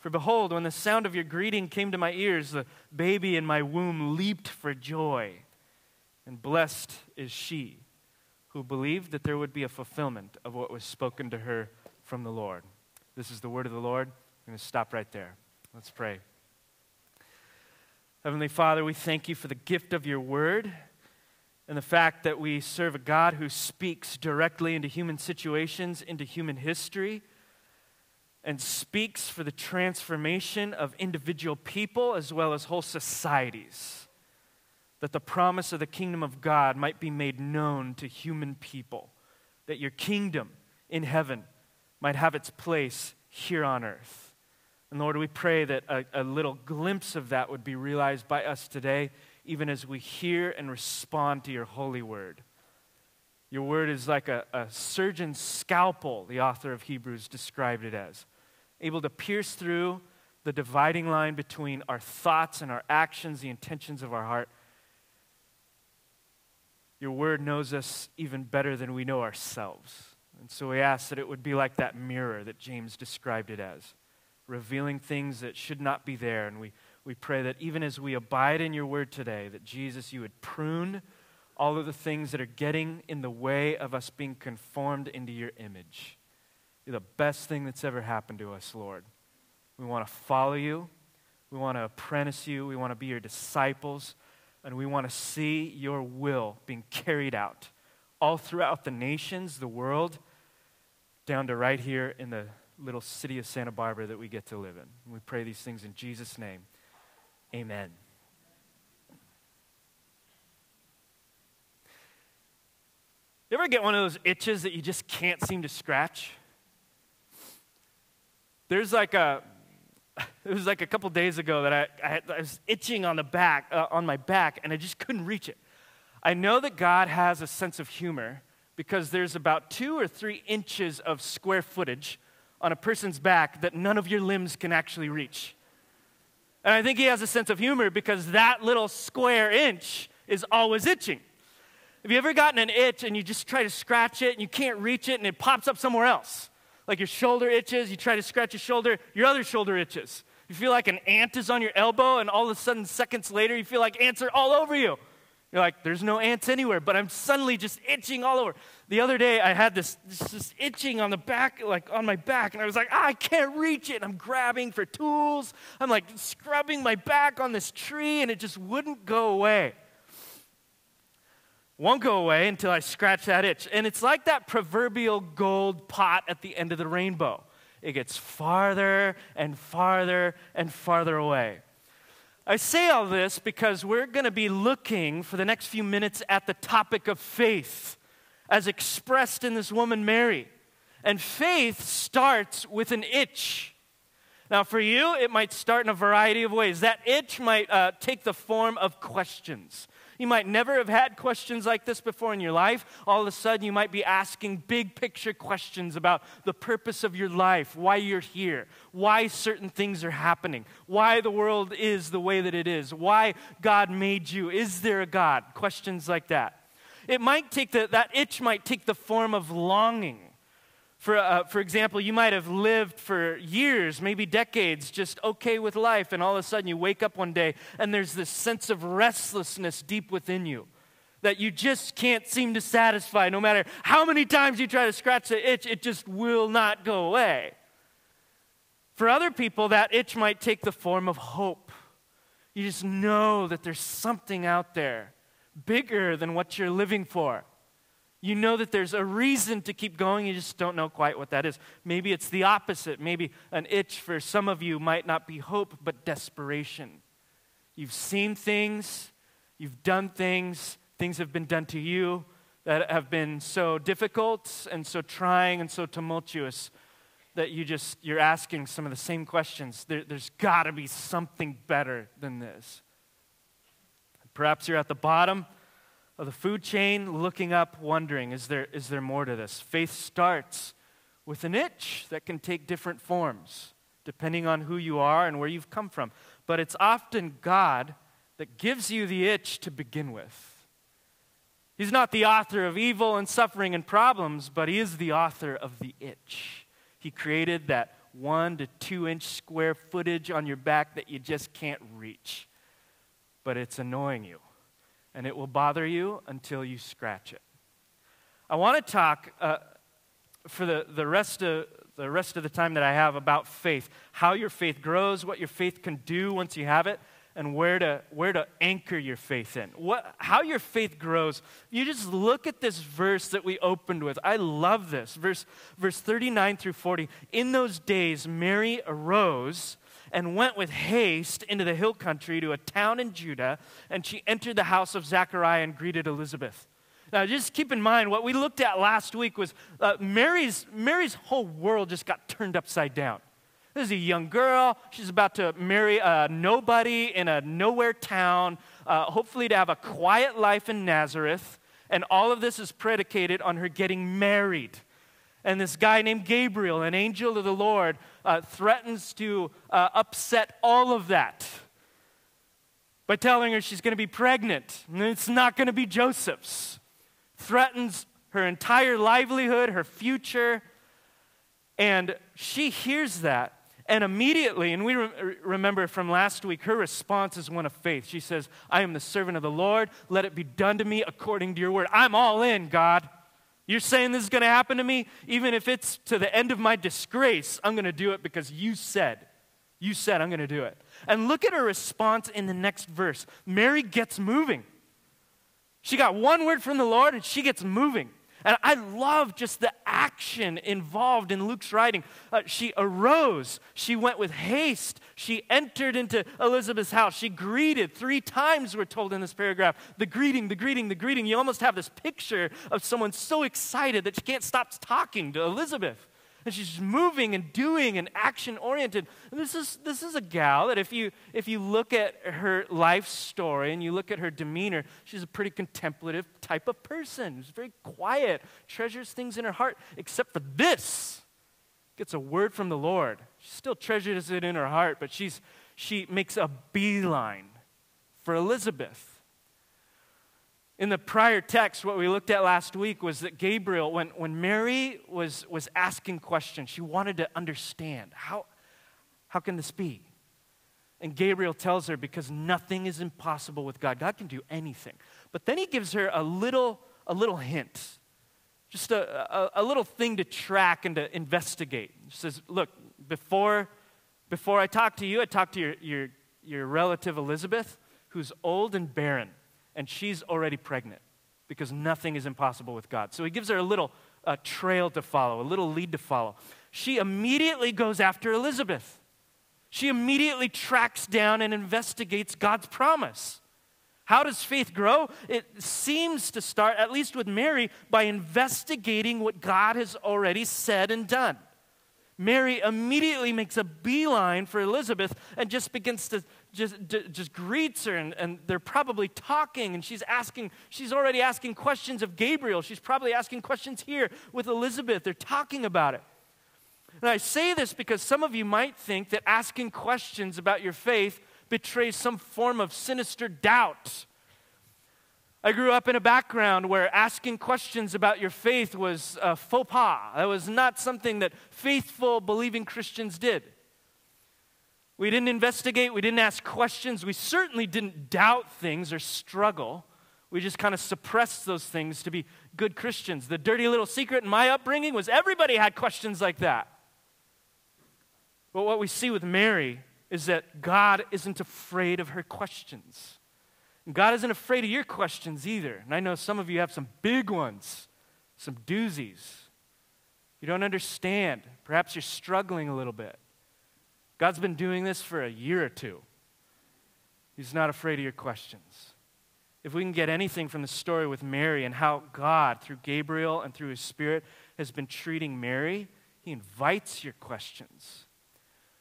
For behold, when the sound of your greeting came to my ears, the baby in my womb leaped for joy. And blessed is she who believed that there would be a fulfillment of what was spoken to her from the Lord. This is the word of the Lord. I'm going to stop right there. Let's pray. Heavenly Father, we thank you for the gift of your word and the fact that we serve a God who speaks directly into human situations, into human history and speaks for the transformation of individual people as well as whole societies. That the promise of the kingdom of God might be made known to human people. That your kingdom in heaven might have its place here on earth. And Lord, we pray that a, a little glimpse of that would be realized by us today, even as we hear and respond to your holy word. Your word is like a, a surgeon's scalpel, the author of Hebrews described it as able to pierce through the dividing line between our thoughts and our actions, the intentions of our heart. Your word knows us even better than we know ourselves. And so we ask that it would be like that mirror that James described it as, revealing things that should not be there. And we, we pray that even as we abide in your word today, that Jesus, you would prune all of the things that are getting in the way of us being conformed into your image. You're the best thing that's ever happened to us, Lord. We want to follow you. We want to apprentice you. We want to be your disciples. And we want to see your will being carried out all throughout the nations, the world, down to right here in the little city of Santa Barbara that we get to live in. And we pray these things in Jesus' name. Amen. You ever get one of those itches that you just can't seem to scratch? There's like a, it was like a couple days ago that I, I, I was itching on the back, uh, on my back, and I just couldn't reach it. I know that God has a sense of humor because there's about two or three inches of square footage on a person's back that none of your limbs can actually reach. And I think he has a sense of humor because that little square inch is always itching. Have you ever gotten an itch and you just try to scratch it and you can't reach it and it pops up somewhere else? like your shoulder itches, you try to scratch your shoulder, your other shoulder itches. You feel like an ant is on your elbow, and all of a sudden, seconds later, you feel like ants are all over you. You're like, there's no ants anywhere, but I'm suddenly just itching all over. The other day, I had this, this, this itching on the back, like on my back, and I was like, ah, I can't reach it. And I'm grabbing for tools. I'm like scrubbing my back on this tree, and it just wouldn't go away won't go away until I scratch that itch. And it's like that proverbial gold pot at the end of the rainbow. It gets farther and farther and farther away. I say all this because we're going to be looking for the next few minutes at the topic of faith as expressed in this woman, Mary. And faith starts with an itch. Now, for you, it might start in a variety of ways. That itch might uh, take the form of questions. You might never have had questions like this before in your life. All of a sudden, you might be asking big picture questions about the purpose of your life, why you're here, why certain things are happening, why the world is the way that it is, why God made you. Is there a God? Questions like that. It might take the, that itch might take the form of longing for, uh, for example, you might have lived for years, maybe decades, just okay with life, and all of a sudden you wake up one day and there's this sense of restlessness deep within you that you just can't seem to satisfy. No matter how many times you try to scratch the itch, it just will not go away. For other people, that itch might take the form of hope. You just know that there's something out there bigger than what you're living for. You know that there's a reason to keep going, you just don't know quite what that is. Maybe it's the opposite. Maybe an itch for some of you might not be hope, but desperation. You've seen things, you've done things, things have been done to you that have been so difficult and so trying and so tumultuous that you just you're asking some of the same questions. There, there's got to be something better than this. Perhaps you're at the bottom of the food chain, looking up, wondering, is there, is there more to this? Faith starts with an itch that can take different forms depending on who you are and where you've come from. But it's often God that gives you the itch to begin with. He's not the author of evil and suffering and problems, but He is the author of the itch. He created that one to two inch square footage on your back that you just can't reach. But it's annoying you, and it will bother you until you scratch it. I want to talk uh, for the, the, rest of, the rest of the time that I have about faith, how your faith grows, what your faith can do once you have it, and where to, where to anchor your faith in. What, how your faith grows. You just look at this verse that we opened with. I love this. Verse, verse 39 through 40. In those days, Mary arose and went with haste into the hill country to a town in Judah, and she entered the house of Zechariah and greeted Elizabeth. Now, just keep in mind, what we looked at last week was uh, Mary's, Mary's whole world just got turned upside down. This is a young girl. She's about to marry a nobody in a nowhere town, uh, hopefully, to have a quiet life in Nazareth. And all of this is predicated on her getting married. And this guy named Gabriel, an angel of the Lord, uh, threatens to uh, upset all of that by telling her she's going to be pregnant. And it's not going to be Joseph's. Threatens her entire livelihood, her future. And she hears that and immediately, and we re- remember from last week, her response is one of faith. She says, I am the servant of the Lord. Let it be done to me according to your word. I'm all in, God. You're saying this is going to happen to me? Even if it's to the end of my disgrace, I'm going to do it because you said. You said I'm going to do it. And look at her response in the next verse. Mary gets moving. She got one word from the Lord and she gets moving. And I love just the action involved in Luke's writing. Uh, she arose, she went with haste, she entered into Elizabeth's house, she greeted three times, we're told in this paragraph. The greeting, the greeting, the greeting. You almost have this picture of someone so excited that she can't stop talking to Elizabeth. And she's moving and doing and action oriented. This is, this is a gal that if you, if you look at her life story and you look at her demeanor, she's a pretty contemplative type of person. She's very quiet, treasures things in her heart, except for this. Gets a word from the Lord. She still treasures it in her heart, but she's, she makes a beeline for Elizabeth. In the prior text, what we looked at last week was that Gabriel, when, when Mary was, was asking questions, she wanted to understand how, how can this be? And Gabriel tells her, because nothing is impossible with God. God can do anything. But then he gives her a little, a little hint, just a, a, a little thing to track and to investigate. He says, Look, before, before I talk to you, I talk to your, your, your relative Elizabeth, who's old and barren and she's already pregnant because nothing is impossible with God. So he gives her a little uh, trail to follow, a little lead to follow. She immediately goes after Elizabeth. She immediately tracks down and investigates God's promise. How does faith grow? It seems to start, at least with Mary, by investigating what God has already said and done. Mary immediately makes a beeline for Elizabeth and just begins to just, just greets her, and, and they're probably talking, and she's asking, she's already asking questions of Gabriel. She's probably asking questions here with Elizabeth. They're talking about it. And I say this because some of you might think that asking questions about your faith betrays some form of sinister doubt. I grew up in a background where asking questions about your faith was a faux pas. That was not something that faithful, believing Christians did. We didn't investigate, we didn't ask questions, we certainly didn't doubt things or struggle. We just kind of suppressed those things to be good Christians. The dirty little secret in my upbringing was everybody had questions like that. But what we see with Mary is that God isn't afraid of her questions. God isn't afraid of your questions either. And I know some of you have some big ones, some doozies. You don't understand. Perhaps you're struggling a little bit. God's been doing this for a year or two. He's not afraid of your questions. If we can get anything from the story with Mary and how God, through Gabriel and through his Spirit, has been treating Mary, he invites your questions.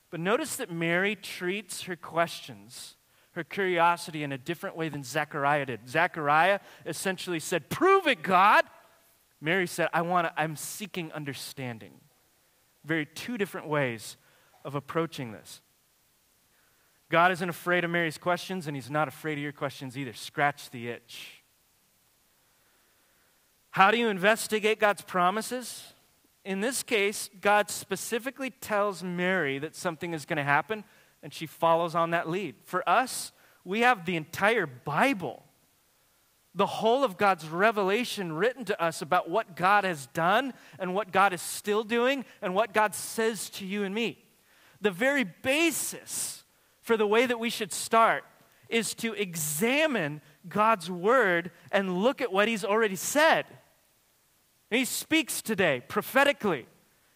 But notice that Mary treats her questions, her curiosity, in a different way than Zechariah did. Zechariah essentially said, Prove it, God. Mary said, I want to, I'm seeking understanding. Very two different ways of approaching this. God isn't afraid of Mary's questions, and He's not afraid of your questions either. Scratch the itch. How do you investigate God's promises? In this case, God specifically tells Mary that something is going to happen, and she follows on that lead. For us, we have the entire Bible, the whole of God's revelation written to us about what God has done and what God is still doing and what God says to you and me. The very basis for the way that we should start is to examine God's word and look at what He's already said. And he speaks today prophetically.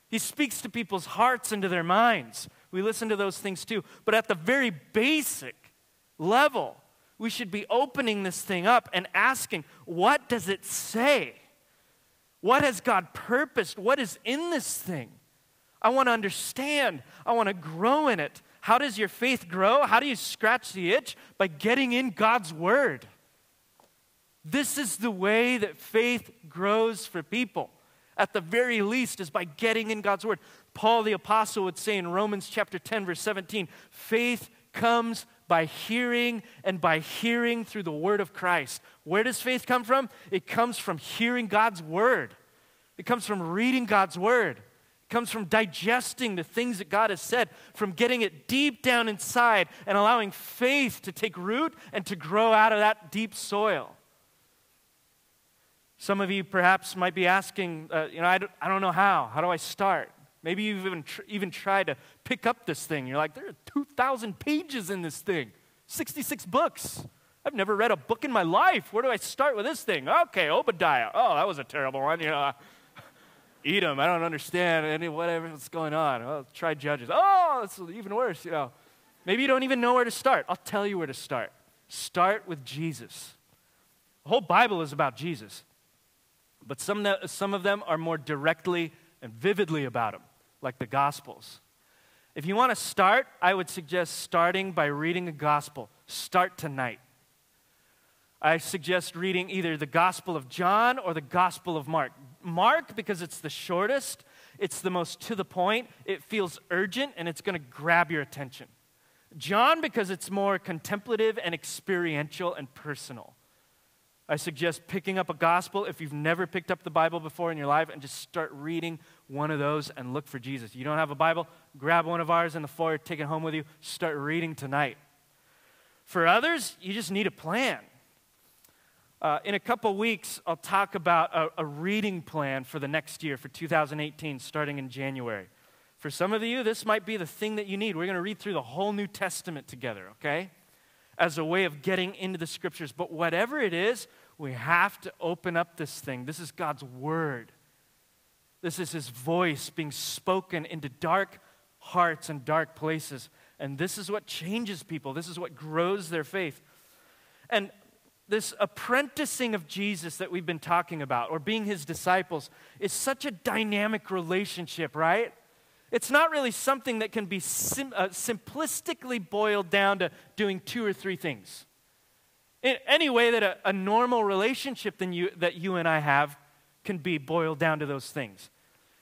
He speaks to people's hearts and to their minds. We listen to those things too. But at the very basic level, we should be opening this thing up and asking, what does it say? What has God purposed? What is in this thing? I want to understand. I want to grow in it. How does your faith grow? How do you scratch the itch? By getting in God's Word. This is the way that faith grows for people. At the very least, is by getting in God's word. Paul the Apostle would say in Romans chapter 10, verse 17 faith comes by hearing, and by hearing through the word of Christ. Where does faith come from? It comes from hearing God's word, it comes from reading God's word. Comes from digesting the things that God has said, from getting it deep down inside and allowing faith to take root and to grow out of that deep soil. Some of you perhaps might be asking, uh, you know, I don't, I don't know how. How do I start? Maybe you've even, tr- even tried to pick up this thing. You're like, there are 2,000 pages in this thing, 66 books. I've never read a book in my life. Where do I start with this thing? Okay, Obadiah. Oh, that was a terrible one. You know, Edom. I don't understand any whatever what's going on. Well, try Judges. Oh, it's even worse. You know, maybe you don't even know where to start. I'll tell you where to start. Start with Jesus. The whole Bible is about Jesus. But some, some of them are more directly and vividly about him, like the Gospels. If you want to start, I would suggest starting by reading a Gospel. Start tonight. I suggest reading either the Gospel of John or the Gospel of Mark. Mark, because it's the shortest, it's the most to the point, it feels urgent, and it's going to grab your attention. John, because it's more contemplative and experiential and personal. I suggest picking up a gospel if you've never picked up the Bible before in your life and just start reading one of those and look for Jesus. You don't have a Bible? Grab one of ours in the foyer, take it home with you, start reading tonight. For others, you just need a plan. Uh, in a couple weeks, I'll talk about a, a reading plan for the next year, for 2018, starting in January. For some of you, this might be the thing that you need. We're going to read through the whole New Testament together, okay? as a way of getting into the scriptures. But whatever it is, we have to open up this thing. This is God's word. This is his voice being spoken into dark hearts and dark places. And this is what changes people. This is what grows their faith. And this apprenticing of Jesus that we've been talking about, or being his disciples, is such a dynamic relationship, right? It's not really something that can be sim- uh, simplistically boiled down to doing two or three things. In any way that a, a normal relationship than you, that you and I have can be boiled down to those things.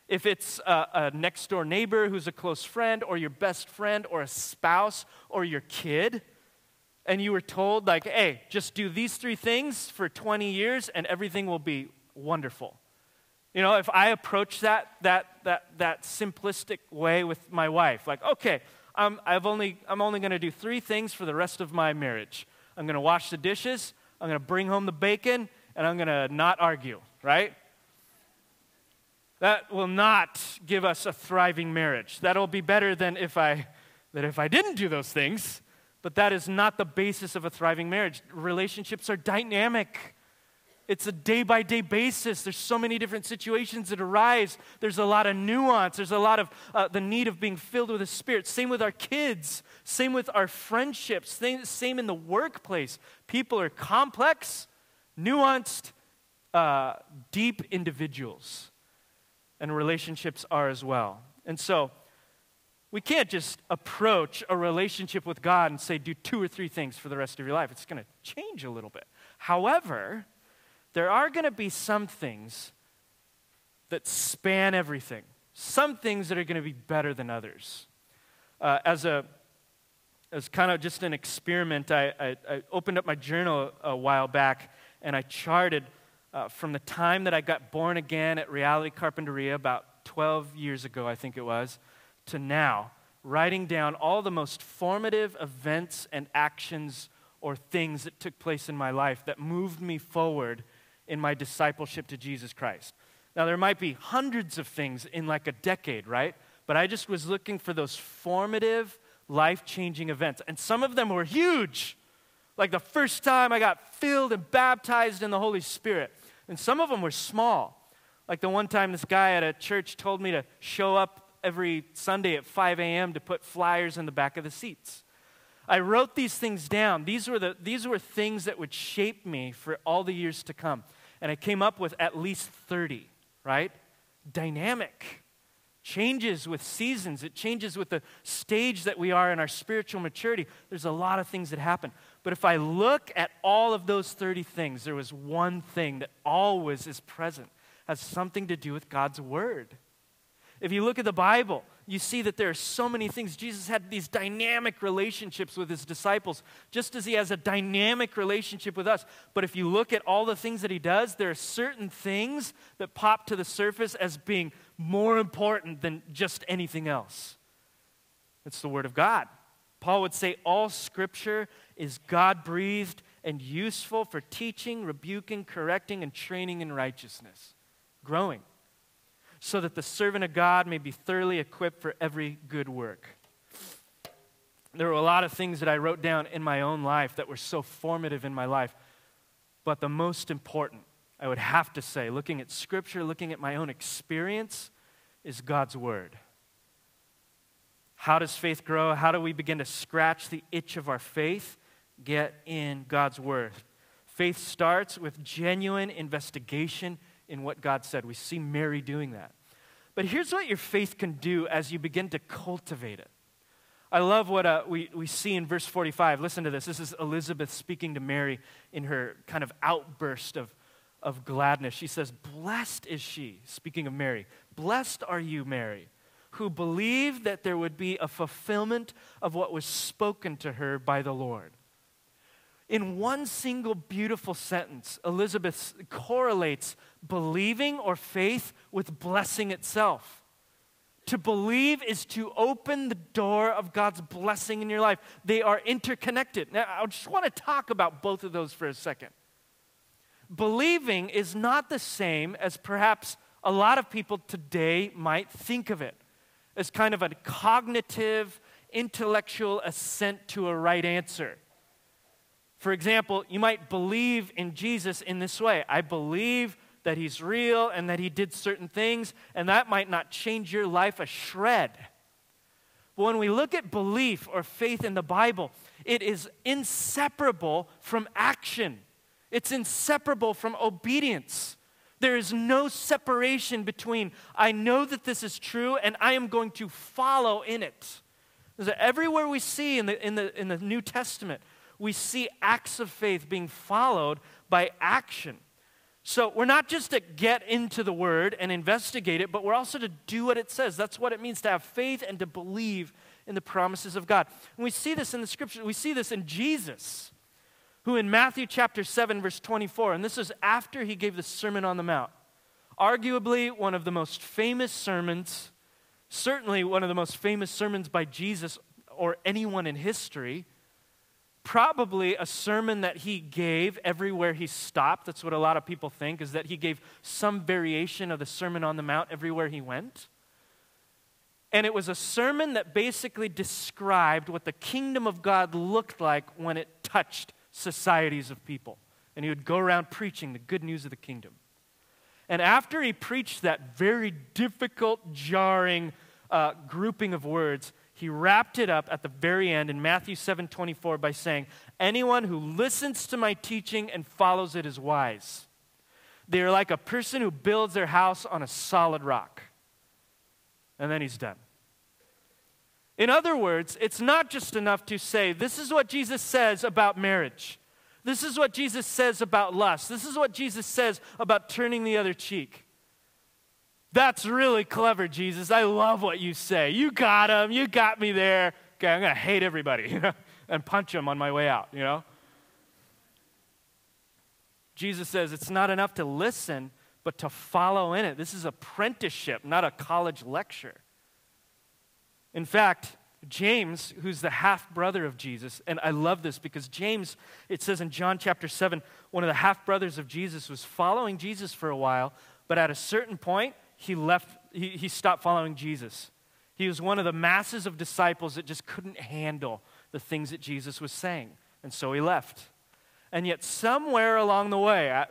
If it's a, a next door neighbor who's a close friend, or your best friend, or a spouse, or your kid, and you were told, like, hey, just do these three things for 20 years and everything will be wonderful. You know, if I approach that, that, that, that simplistic way with my wife, like, okay, I'm, I've only, I'm only going to do three things for the rest of my marriage I'm going to wash the dishes, I'm going to bring home the bacon, and I'm going to not argue, right? That will not give us a thriving marriage. That'll be better than if I, than if I didn't do those things, but that is not the basis of a thriving marriage. Relationships are dynamic. It's a day by day basis. There's so many different situations that arise. There's a lot of nuance. There's a lot of uh, the need of being filled with the Spirit. Same with our kids. Same with our friendships. Same, same in the workplace. People are complex, nuanced, uh, deep individuals. and relationships are as well. And so, we can't just approach a relationship with God and say, do two or three things for the rest of your life. It's going to change a little bit. However, there are going to be some things that span everything, some things that are going to be better than others. Uh, as a as kind of just an experiment, I, I, I, opened up my journal a while back and I charted uh, from the time that I got born again at Reality Carpinteria about 12 years ago, I think it was, to now, writing down all the most formative events and actions or things that took place in my life that moved me forward in my discipleship to Jesus Christ. Now, there might be hundreds of things in like a decade, right? But I just was looking for those formative, life changing events. And some of them were huge, like the first time I got filled and baptized in the Holy Spirit. And some of them were small, like the one time this guy at a church told me to show up every Sunday at 5 a.m. to put flyers in the back of the seats. I wrote these things down. These were, the, these were things that would shape me for all the years to come. And I came up with at least 30, right? Dynamic. Changes with seasons. It changes with the stage that we are in our spiritual maturity. There's a lot of things that happen. But if I look at all of those 30 things, there was one thing that always is present, has something to do with God's Word. If you look at the Bible, you see that there are so many things. Jesus had these dynamic relationships with his disciples, just as he has a dynamic relationship with us. But if you look at all the things that he does, there are certain things that pop to the surface as being more important than just anything else. It's the Word of God. Paul would say all Scripture is God breathed and useful for teaching, rebuking, correcting, and training in righteousness, growing so that the servant of God may be thoroughly equipped for every good work. There were a lot of things that I wrote down in my own life that were so formative in my life. But the most important, I would have to say, looking at Scripture, looking at my own experience, is God's Word. How does faith grow? How do we begin to scratch the itch of our faith? Get in God's Word. Faith starts with genuine investigation in what God said. We see Mary doing that. But here's what your faith can do as you begin to cultivate it. I love what uh, we, we see in verse 45. Listen to this. This is Elizabeth speaking to Mary in her kind of outburst of, of gladness. She says, Blessed is she, speaking of Mary. Blessed are you, Mary, who believed that there would be a fulfillment of what was spoken to her by the Lord. In one single beautiful sentence, Elizabeth correlates believing or faith with blessing itself. To believe is to open the door of God's blessing in your life. They are interconnected. Now, I just want to talk about both of those for a second. Believing is not the same as perhaps a lot of people today might think of it as kind of a cognitive, intellectual assent to a right answer. For example, you might believe in Jesus in this way I believe that he's real and that he did certain things, and that might not change your life a shred. But when we look at belief or faith in the Bible, it is inseparable from action, it's inseparable from obedience. There is no separation between, I know that this is true and I am going to follow in it. Everywhere we see in the, in, the, in the New Testament, we see acts of faith being followed by action. So we're not just to get into the word and investigate it, but we're also to do what it says. That's what it means to have faith and to believe in the promises of God. And we see this in the scripture. We see this in Jesus, who in Matthew chapter 7, verse 24, and this is after he gave the Sermon on the Mount, arguably one of the most famous sermons, certainly one of the most famous sermons by Jesus or anyone in history probably a sermon that he gave everywhere he stopped. That's what a lot of people think, is that he gave some variation of the Sermon on the Mount everywhere he went. And it was a sermon that basically described what the kingdom of God looked like when it touched societies of people. And he would go around preaching the good news of the kingdom. And after he preached that very difficult, jarring uh, grouping of words, he wrapped it up at the very end in Matthew 7 24 by saying, Anyone who listens to my teaching and follows it is wise. They are like a person who builds their house on a solid rock. And then he's done. In other words, it's not just enough to say, this is what Jesus says about marriage. This is what Jesus says about lust. This is what Jesus says about turning the other cheek. That's really clever, Jesus. I love what you say. You got him. You got me there. Okay, I'm going to hate everybody you know, and punch him on my way out, you know? Jesus says it's not enough to listen, but to follow in it. This is apprenticeship, not a college lecture. In fact, James, who's the half brother of Jesus, and I love this because James, it says in John chapter 7, one of the half brothers of Jesus was following Jesus for a while, but at a certain point, he left, he, he stopped following Jesus. He was one of the masses of disciples that just couldn't handle the things that Jesus was saying, and so he left. And yet, somewhere along the way,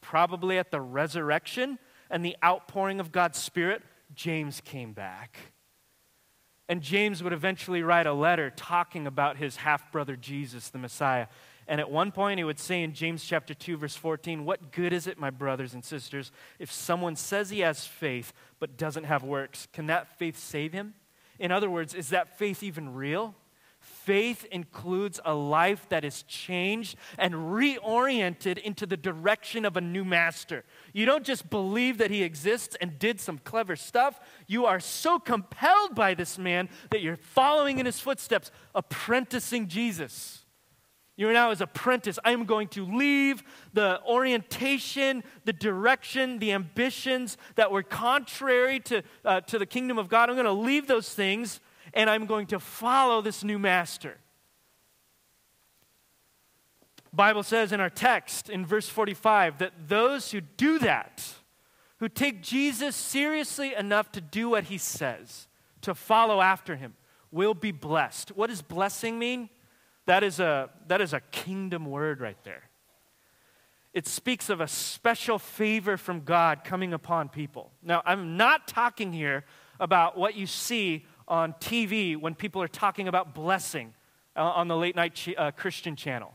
probably at the resurrection and the outpouring of God's Spirit, James came back and James would eventually write a letter talking about his half brother Jesus, the Messiah. And at one point, he would say in James chapter 2, verse 14, What good is it, my brothers and sisters, if someone says he has faith but doesn't have works? Can that faith save him? In other words, is that faith even real? Faith includes a life that is changed and reoriented into the direction of a new master. You don't just believe that he exists and did some clever stuff. You are so compelled by this man that you're following in his footsteps, apprenticing Jesus. You're now his apprentice. I am going to leave the orientation, the direction, the ambitions that were contrary to, uh, to the kingdom of God. I'm going to leave those things and I'm going to follow this new master. Bible says in our text in verse 45 that those who do that, who take Jesus seriously enough to do what he says, to follow after him, will be blessed. What does blessing mean? That is a, that is a kingdom word right there. It speaks of a special favor from God coming upon people. Now, I'm not talking here about what you see on TV when people are talking about blessing uh, on the late night uh, Christian channel.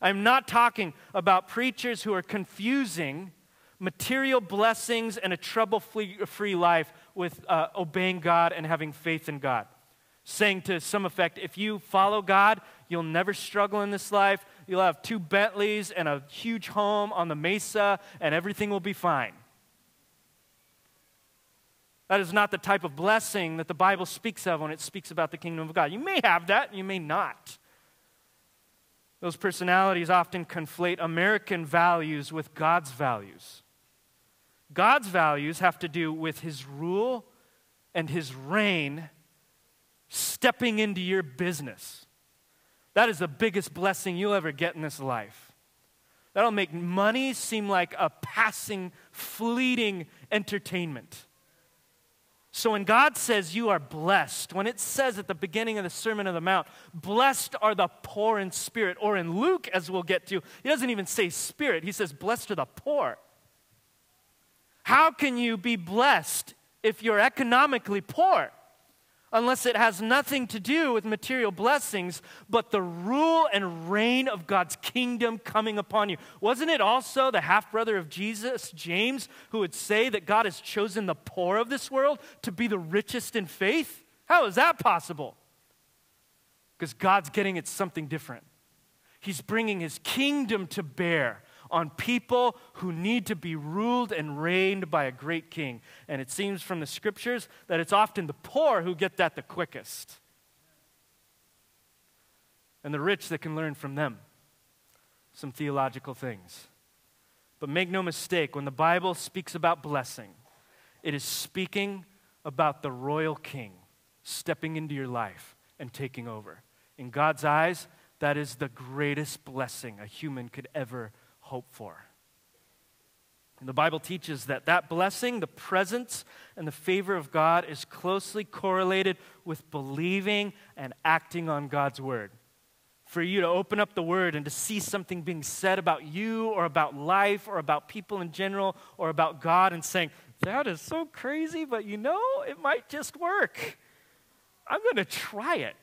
I'm not talking about preachers who are confusing material blessings and a trouble free life with uh, obeying God and having faith in God. Saying to some effect, if you follow God, you'll never struggle in this life. You'll have two Bentleys and a huge home on the mesa, and everything will be fine. That is not the type of blessing that the Bible speaks of when it speaks about the kingdom of God. You may have that, you may not. Those personalities often conflate American values with God's values. God's values have to do with his rule and his reign stepping into your business. That is the biggest blessing you'll ever get in this life. That'll make money seem like a passing, fleeting entertainment. So when God says you are blessed, when it says at the beginning of the Sermon on the Mount, blessed are the poor in spirit, or in Luke, as we'll get to, he doesn't even say spirit, he says blessed are the poor. How can you be blessed if you're economically poor? Unless it has nothing to do with material blessings, but the rule and reign of God's kingdom coming upon you. Wasn't it also the half brother of Jesus, James, who would say that God has chosen the poor of this world to be the richest in faith? How is that possible? Because God's getting at something different. He's bringing his kingdom to bear on people who need to be ruled and reigned by a great king. And it seems from the scriptures that it's often the poor who get that the quickest, and the rich that can learn from them some theological things. But make no mistake, when the Bible speaks about blessing, it is speaking about the royal king stepping into your life and taking over. In God's eyes, that is the greatest blessing a human could ever hope for. And the Bible teaches that that blessing, the presence and the favor of God, is closely correlated with believing and acting on God's word. For you to open up the word and to see something being said about you or about life or about people in general or about God and saying, that is so crazy, but you know, it might just work. I'm going to try it.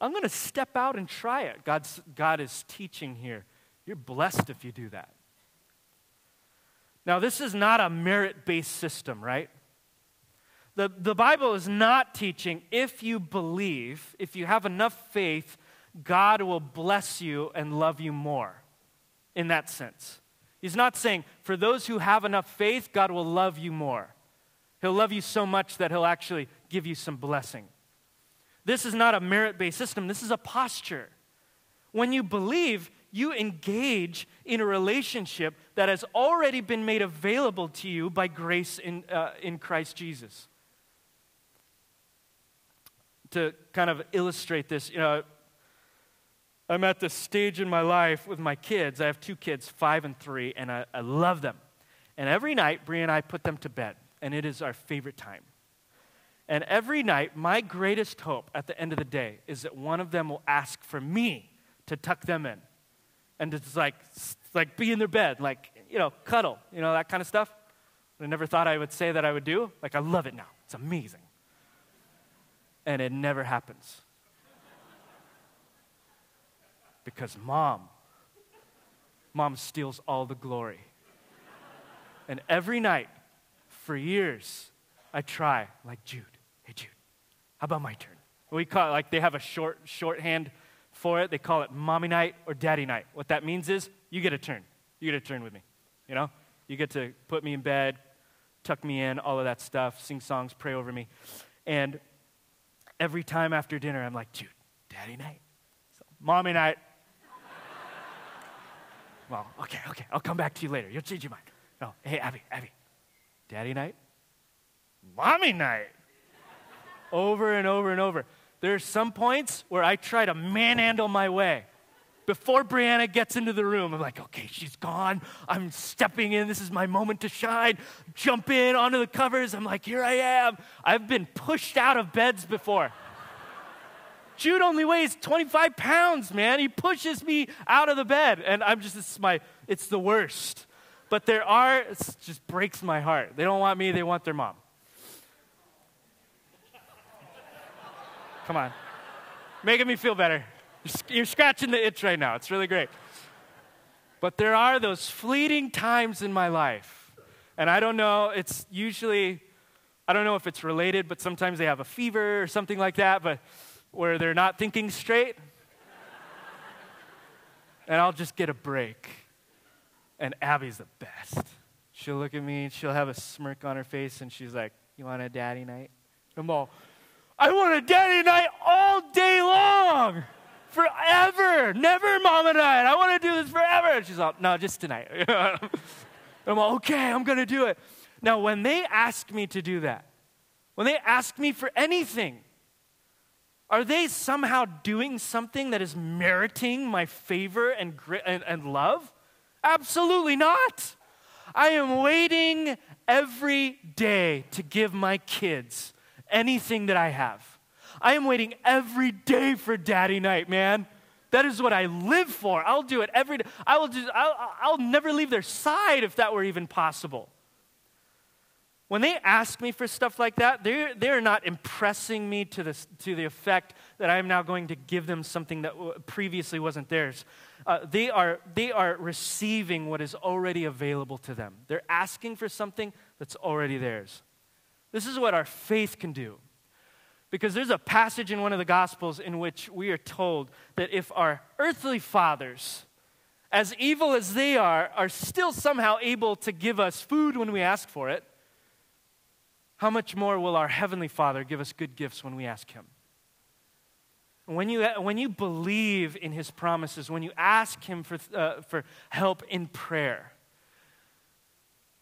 I'm going to step out and try it. God's, God is teaching here you're blessed if you do that. Now, this is not a merit based system, right? The, the Bible is not teaching if you believe, if you have enough faith, God will bless you and love you more in that sense. He's not saying for those who have enough faith, God will love you more. He'll love you so much that he'll actually give you some blessing. This is not a merit based system, this is a posture. When you believe, you engage in a relationship that has already been made available to you by grace in, uh, in Christ Jesus. To kind of illustrate this, you know, I'm at this stage in my life with my kids. I have two kids, five and three, and I, I love them. And every night, Brie and I put them to bed, and it is our favorite time. And every night, my greatest hope at the end of the day is that one of them will ask for me to tuck them in and just like, like be in their bed, like, you know, cuddle, you know, that kind of stuff. I never thought I would say that I would do. Like, I love it now. It's amazing. And it never happens. Because mom, mom steals all the glory. And every night, for years, I try, like, Jude, hey, Jude, how about my turn? We call it, like, they have a short, shorthand for it. They call it mommy night or daddy night. What that means is you get a turn. You get a turn with me. You know? You get to put me in bed, tuck me in, all of that stuff, sing songs, pray over me. And every time after dinner, I'm like, dude, daddy night. So, mommy night. well, okay, okay. I'll come back to you later. You'll change your mind. No, hey, Abby, Abby. Daddy night? Mommy night. over and over and over. There are some points where I try to manhandle my way. Before Brianna gets into the room, I'm like, okay, she's gone. I'm stepping in. This is my moment to shine. Jump in onto the covers. I'm like, here I am. I've been pushed out of beds before. Jude only weighs 25 pounds, man. He pushes me out of the bed. And I'm just, it's my, it's the worst. But there are, it just breaks my heart. They don't want me, they want their mom. Come on. Making me feel better. You're scratching the itch right now. It's really great. But there are those fleeting times in my life. And I don't know, it's usually, I don't know if it's related, but sometimes they have a fever or something like that, but where they're not thinking straight. and I'll just get a break. And Abby's the best. She'll look at me, she'll have a smirk on her face, and she's like, You want a daddy night? I'm all, I want a daddy night all day long. Forever. Never mama night. I want to do this forever. She's like, no, just tonight. I'm like, okay, I'm going to do it. Now, when they ask me to do that, when they ask me for anything, are they somehow doing something that is meriting my favor and, and, and love? Absolutely not. I am waiting every day to give my kids anything that I have. I am waiting every day for daddy night, man. That is what I live for. I'll do it every day. I will just, I'll, I'll never leave their side if that were even possible. When they ask me for stuff like that, they're, they're not impressing me to the, to the effect that I'm now going to give them something that previously wasn't theirs. Uh, they, are, they are receiving what is already available to them. They're asking for something that's already theirs. This is what our faith can do. Because there's a passage in one of the Gospels in which we are told that if our earthly fathers, as evil as they are, are still somehow able to give us food when we ask for it, how much more will our Heavenly Father give us good gifts when we ask Him? When you, when you believe in His promises, when you ask Him for, uh, for help in prayer,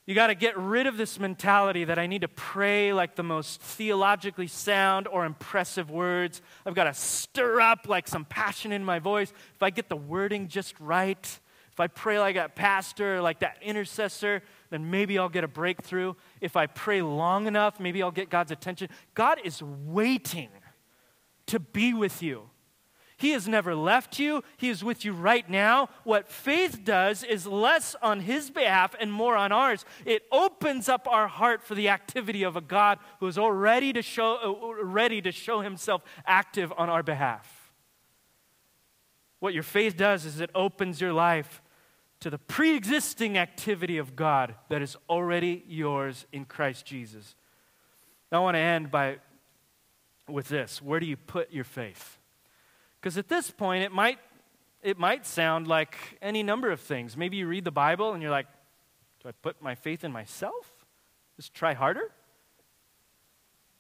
you got to get rid of this mentality that I need to pray like the most theologically sound or impressive words. I've got to stir up like some passion in my voice. If I get the wording just right, if I pray like that pastor, like that intercessor, then maybe I'll get a breakthrough. If I pray long enough, maybe I'll get God's attention. God is waiting to be with you. He has never left you. He is with you right now. What faith does is less on His behalf and more on ours. It opens up our heart for the activity of a God who is already to show, uh, ready to show Himself active on our behalf. What your faith does is it opens your life to the pre existing activity of God that is already yours in Christ Jesus. Now, I want to end by with this. Where do you put your faith? Because at this point, it might, it might sound like any number of things. Maybe you read the Bible and you're like, do I put my faith in myself? Just try harder?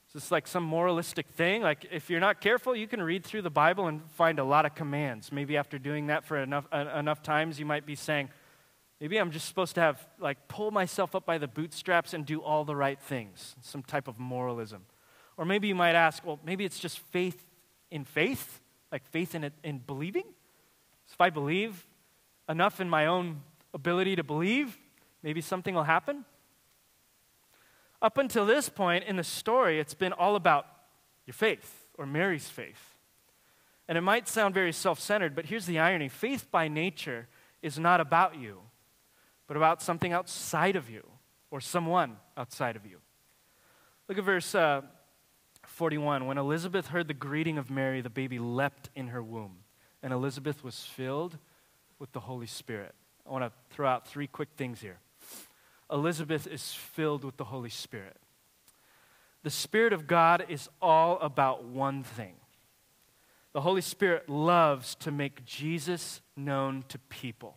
Is this like some moralistic thing? Like, if you're not careful, you can read through the Bible and find a lot of commands. Maybe after doing that for enough, uh, enough times, you might be saying, maybe I'm just supposed to have, like, pull myself up by the bootstraps and do all the right things. Some type of moralism. Or maybe you might ask, well, maybe it's just faith in faith, like faith in, it, in believing. So if I believe enough in my own ability to believe, maybe something will happen. Up until this point in the story, it's been all about your faith or Mary's faith. And it might sound very self centered, but here's the irony faith by nature is not about you, but about something outside of you or someone outside of you. Look at verse uh, 41. When Elizabeth heard the greeting of Mary, the baby leapt in her womb, and Elizabeth was filled with the Holy Spirit. I want to throw out three quick things here. Elizabeth is filled with the Holy Spirit. The Spirit of God is all about one thing. The Holy Spirit loves to make Jesus known to people,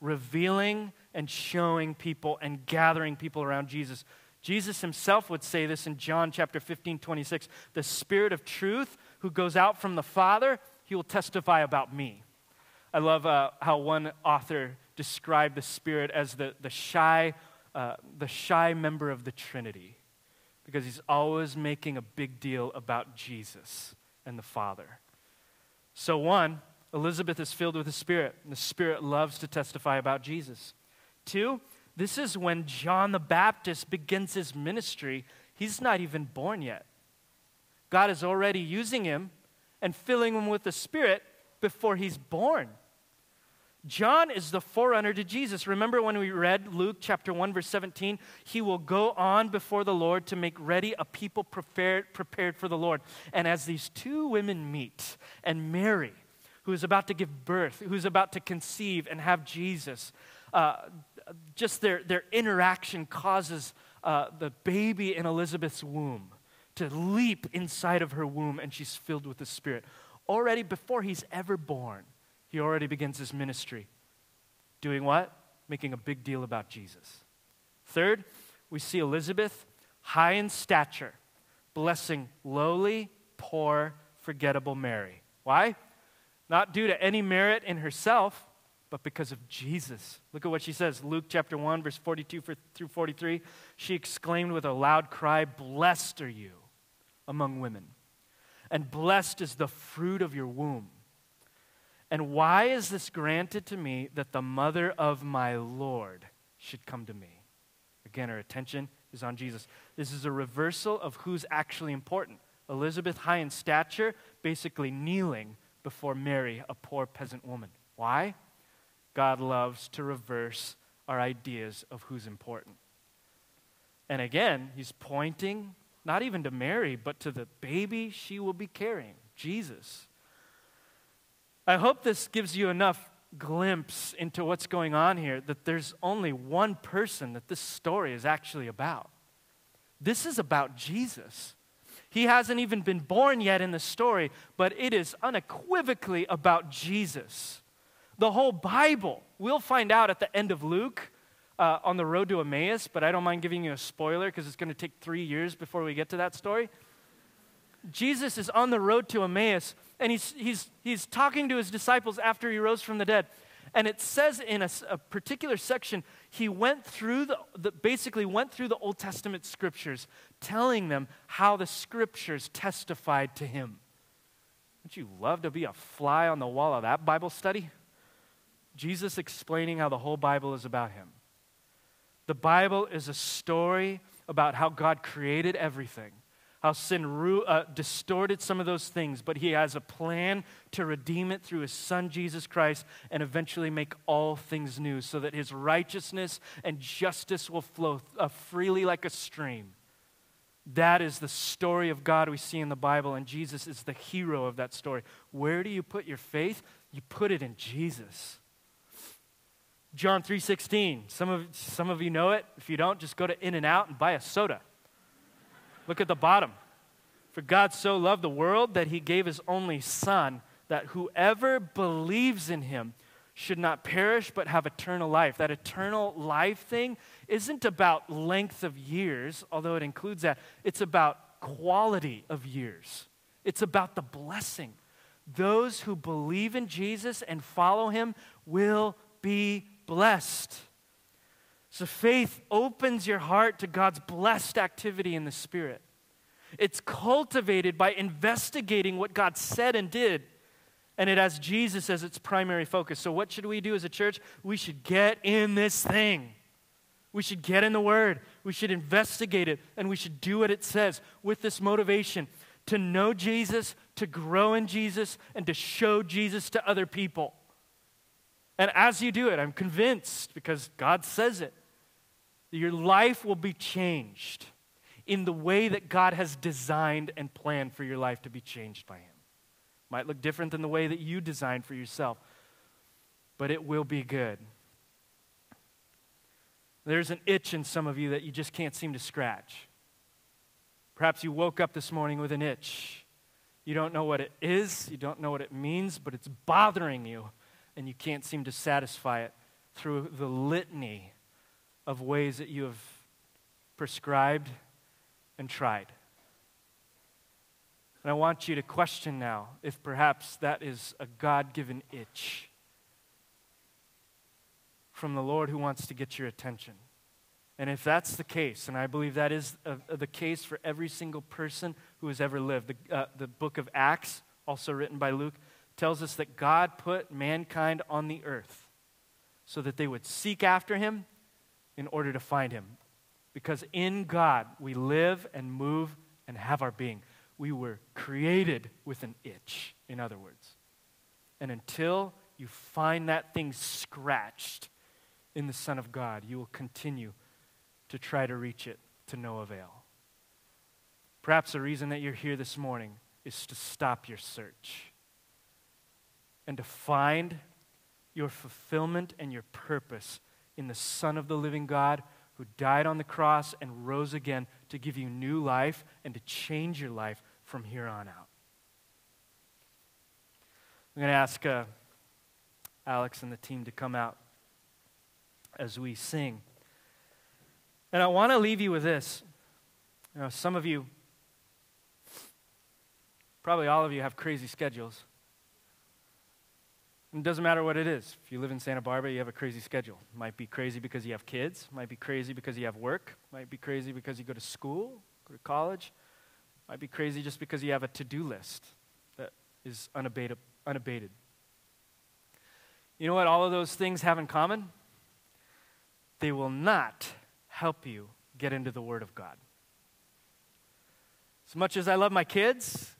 revealing and showing people and gathering people around Jesus. Jesus himself would say this in John chapter 15, 26. The Spirit of truth who goes out from the Father, he will testify about me. I love uh, how one author described the Spirit as the, the, shy, uh, the shy member of the Trinity because he's always making a big deal about Jesus and the Father. So, one, Elizabeth is filled with the Spirit, and the Spirit loves to testify about Jesus. Two, this is when John the Baptist begins his ministry. He's not even born yet. God is already using him and filling him with the Spirit before he's born. John is the forerunner to Jesus. Remember when we read Luke chapter 1 verse 17, he will go on before the Lord to make ready a people prepared prepared for the Lord. And as these two women meet and Mary, who is about to give birth, who's about to conceive and have Jesus, uh, just their, their interaction causes uh, the baby in Elizabeth's womb to leap inside of her womb, and she's filled with the Spirit. Already before he's ever born, he already begins his ministry. Doing what? Making a big deal about Jesus. Third, we see Elizabeth, high in stature, blessing lowly, poor, forgettable Mary. Why? Not due to any merit in herself, but because of Jesus. Look at what she says Luke chapter 1, verse 42 through 43. She exclaimed with a loud cry, Blessed are you among women, and blessed is the fruit of your womb. And why is this granted to me that the mother of my Lord should come to me? Again, her attention is on Jesus. This is a reversal of who's actually important. Elizabeth, high in stature, basically kneeling before Mary, a poor peasant woman. Why? God loves to reverse our ideas of who's important. And again, he's pointing not even to Mary, but to the baby she will be carrying, Jesus. I hope this gives you enough glimpse into what's going on here that there's only one person that this story is actually about. This is about Jesus. He hasn't even been born yet in the story, but it is unequivocally about Jesus. The whole Bible, we'll find out at the end of Luke uh, on the road to Emmaus, but I don't mind giving you a spoiler because it's going to take three years before we get to that story. Jesus is on the road to Emmaus, and he's, he's, he's talking to his disciples after he rose from the dead. And it says in a, a particular section, he went through the, the, basically went through the Old Testament scriptures, telling them how the scriptures testified to him. Wouldn't you love to be a fly on the wall of that Bible study? Jesus explaining how the whole Bible is about him. The Bible is a story about how God created everything how sin uh, distorted some of those things, but he has a plan to redeem it through his son Jesus Christ and eventually make all things new so that his righteousness and justice will flow uh, freely like a stream. That is the story of God we see in the Bible, and Jesus is the hero of that story. Where do you put your faith? You put it in Jesus. John 3:16. Some of some of you know it. If you don't, just go to In-N-Out and buy a soda. Look at the bottom. For God so loved the world that he gave his only Son, that whoever believes in him should not perish but have eternal life. That eternal life thing isn't about length of years, although it includes that. It's about quality of years, it's about the blessing. Those who believe in Jesus and follow him will be blessed. So faith opens your heart to God's blessed activity in the Spirit. It's cultivated by investigating what God said and did. And it has Jesus as its primary focus. So, what should we do as a church? We should get in this thing. We should get in the Word. We should investigate it. And we should do what it says with this motivation to know Jesus, to grow in Jesus, and to show Jesus to other people. And as you do it, I'm convinced, because God says it, your life will be changed in the way that God has designed and planned for your life to be changed by Him. Might look different than the way that you designed for yourself, but it will be good. There's an itch in some of you that you just can't seem to scratch. Perhaps you woke up this morning with an itch. You don't know what it is, you don't know what it means, but it's bothering you, and you can't seem to satisfy it through the litany of ways that you have prescribed and tried. And I want you to question now if perhaps that is a God given itch from the Lord who wants to get your attention. And if that's the case, and I believe that is a, a, the case for every single person who has ever lived, the, uh, the book of Acts, also written by Luke, tells us that God put mankind on the earth so that they would seek after him in order to find him. Because in God we live and move and have our being. We were created with an itch, in other words. And until you find that thing scratched in the Son of God, you will continue to try to reach it to no avail. Perhaps the reason that you're here this morning is to stop your search and to find your fulfillment and your purpose in the Son of the living God who died on the cross and rose again to give you new life and to change your life from here on out. I'm going to ask uh, Alex and the team to come out as we sing. And I want to leave you with this. You know, some of you, probably all of you, have crazy schedules. It doesn't matter what it is. If you live in Santa Barbara, you have a crazy schedule. It might be crazy because you have kids, it might be crazy because you have work, it might be crazy because you go to school, go to college, it might be crazy just because you have a to-do list that is unabated. unabated. You know what all of those things have in common? They will not help you get into the Word of God. As much as I love my kids,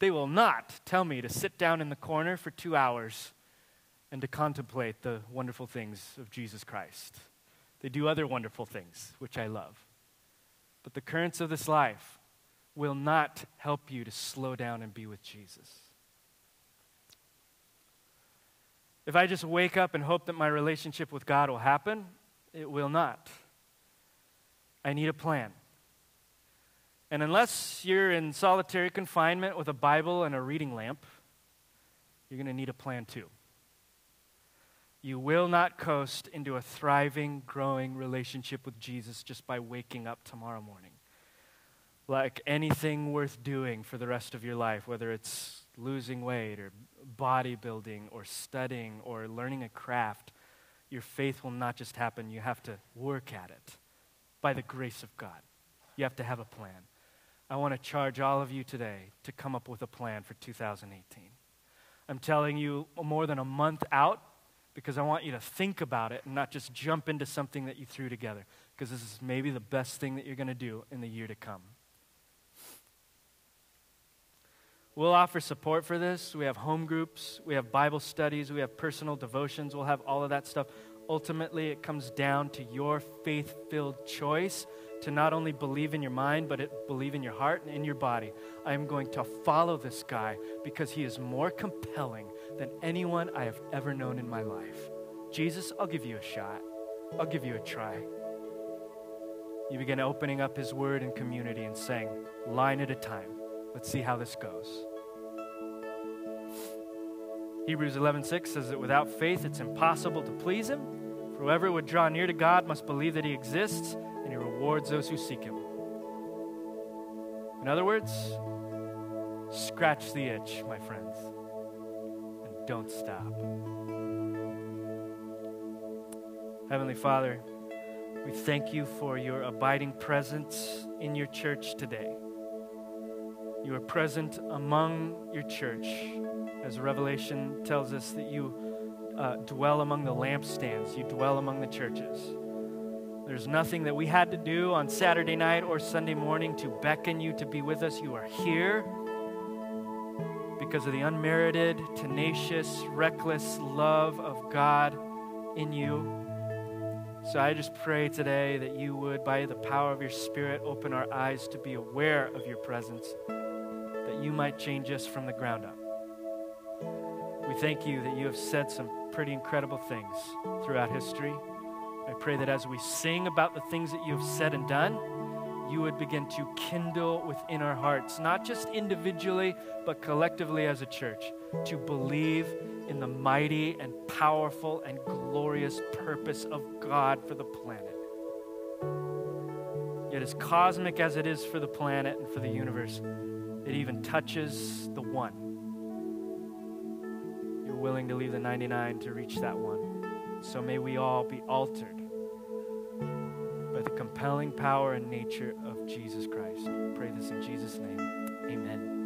they will not tell me to sit down in the corner for two hours and to contemplate the wonderful things of Jesus Christ. They do other wonderful things, which I love. But the currents of this life will not help you to slow down and be with Jesus. If I just wake up and hope that my relationship with God will happen, it will not. I need a plan. And unless you're in solitary confinement with a Bible and a reading lamp, you're going to need a plan too. You will not coast into a thriving, growing relationship with Jesus just by waking up tomorrow morning. Like anything worth doing for the rest of your life, whether it's losing weight or bodybuilding or studying or learning a craft, your faith will not just happen. You have to work at it by the grace of God. You have to have a plan. I want to charge all of you today to come up with a plan for 2018. I'm telling you, more than a month out, because I want you to think about it and not just jump into something that you threw together, because this is maybe the best thing that you're going to do in the year to come. We'll offer support for this. We have home groups, we have Bible studies, we have personal devotions, we'll have all of that stuff. Ultimately, it comes down to your faith filled choice to not only believe in your mind, but it, believe in your heart and in your body. I am going to follow this guy because he is more compelling than anyone I have ever known in my life. Jesus, I'll give you a shot. I'll give you a try. you begin opening up His Word in community and saying, line at a time, let's see how this goes. Hebrews 11:6 says that without faith it's impossible to please him. For whoever would draw near to God must believe that he exists and he rewards those who seek him. In other words, scratch the itch, my friends, don't stop. Heavenly Father, we thank you for your abiding presence in your church today. You are present among your church, as Revelation tells us that you uh, dwell among the lampstands, you dwell among the churches. There's nothing that we had to do on Saturday night or Sunday morning to beckon you to be with us. You are here because of the unmerited, tenacious, reckless love of God in you. So I just pray today that you would, by the power of your Spirit, open our eyes to be aware of your presence, that you might change us from the ground up. We thank you that you have said some pretty incredible things throughout history. I pray that as we sing about the things that you have said and done, you would begin to kindle within our hearts, not just individually, but collectively as a church, to believe in the mighty and powerful and glorious purpose of God for the planet. Yet, as cosmic as it is for the planet and for the universe, it even touches the one. You're willing to leave the 99 to reach that one. So may we all be altered compelling power and nature of Jesus Christ. I pray this in Jesus' name. Amen.